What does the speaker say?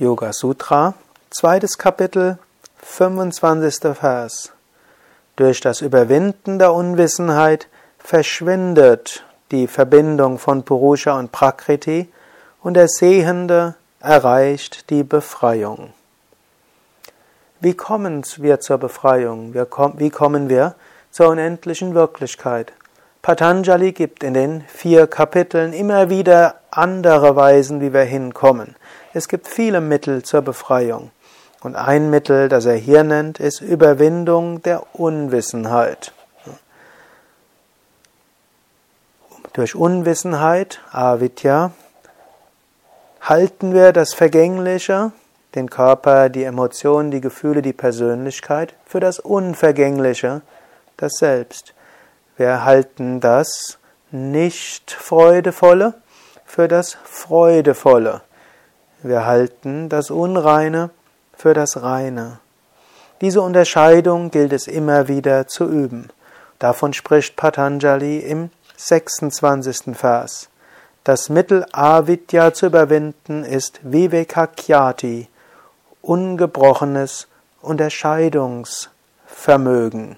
Yoga Sutra, zweites Kapitel, 25. Vers. Durch das Überwinden der Unwissenheit verschwindet die Verbindung von Purusha und Prakriti und der Sehende erreicht die Befreiung. Wie kommen wir zur Befreiung? Wie kommen wir zur unendlichen Wirklichkeit? Patanjali gibt in den vier Kapiteln immer wieder andere Weisen, wie wir hinkommen. Es gibt viele Mittel zur Befreiung. Und ein Mittel, das er hier nennt, ist Überwindung der Unwissenheit. Durch Unwissenheit, Avidya, halten wir das Vergängliche, den Körper, die Emotionen, die Gefühle, die Persönlichkeit, für das Unvergängliche, das Selbst. Wir halten das Nicht-Freudevolle für das Freudevolle. Wir halten das Unreine für das Reine. Diese Unterscheidung gilt es immer wieder zu üben. Davon spricht Patanjali im 26. Vers. Das Mittel Avidya zu überwinden ist Vivekakyati, ungebrochenes Unterscheidungsvermögen.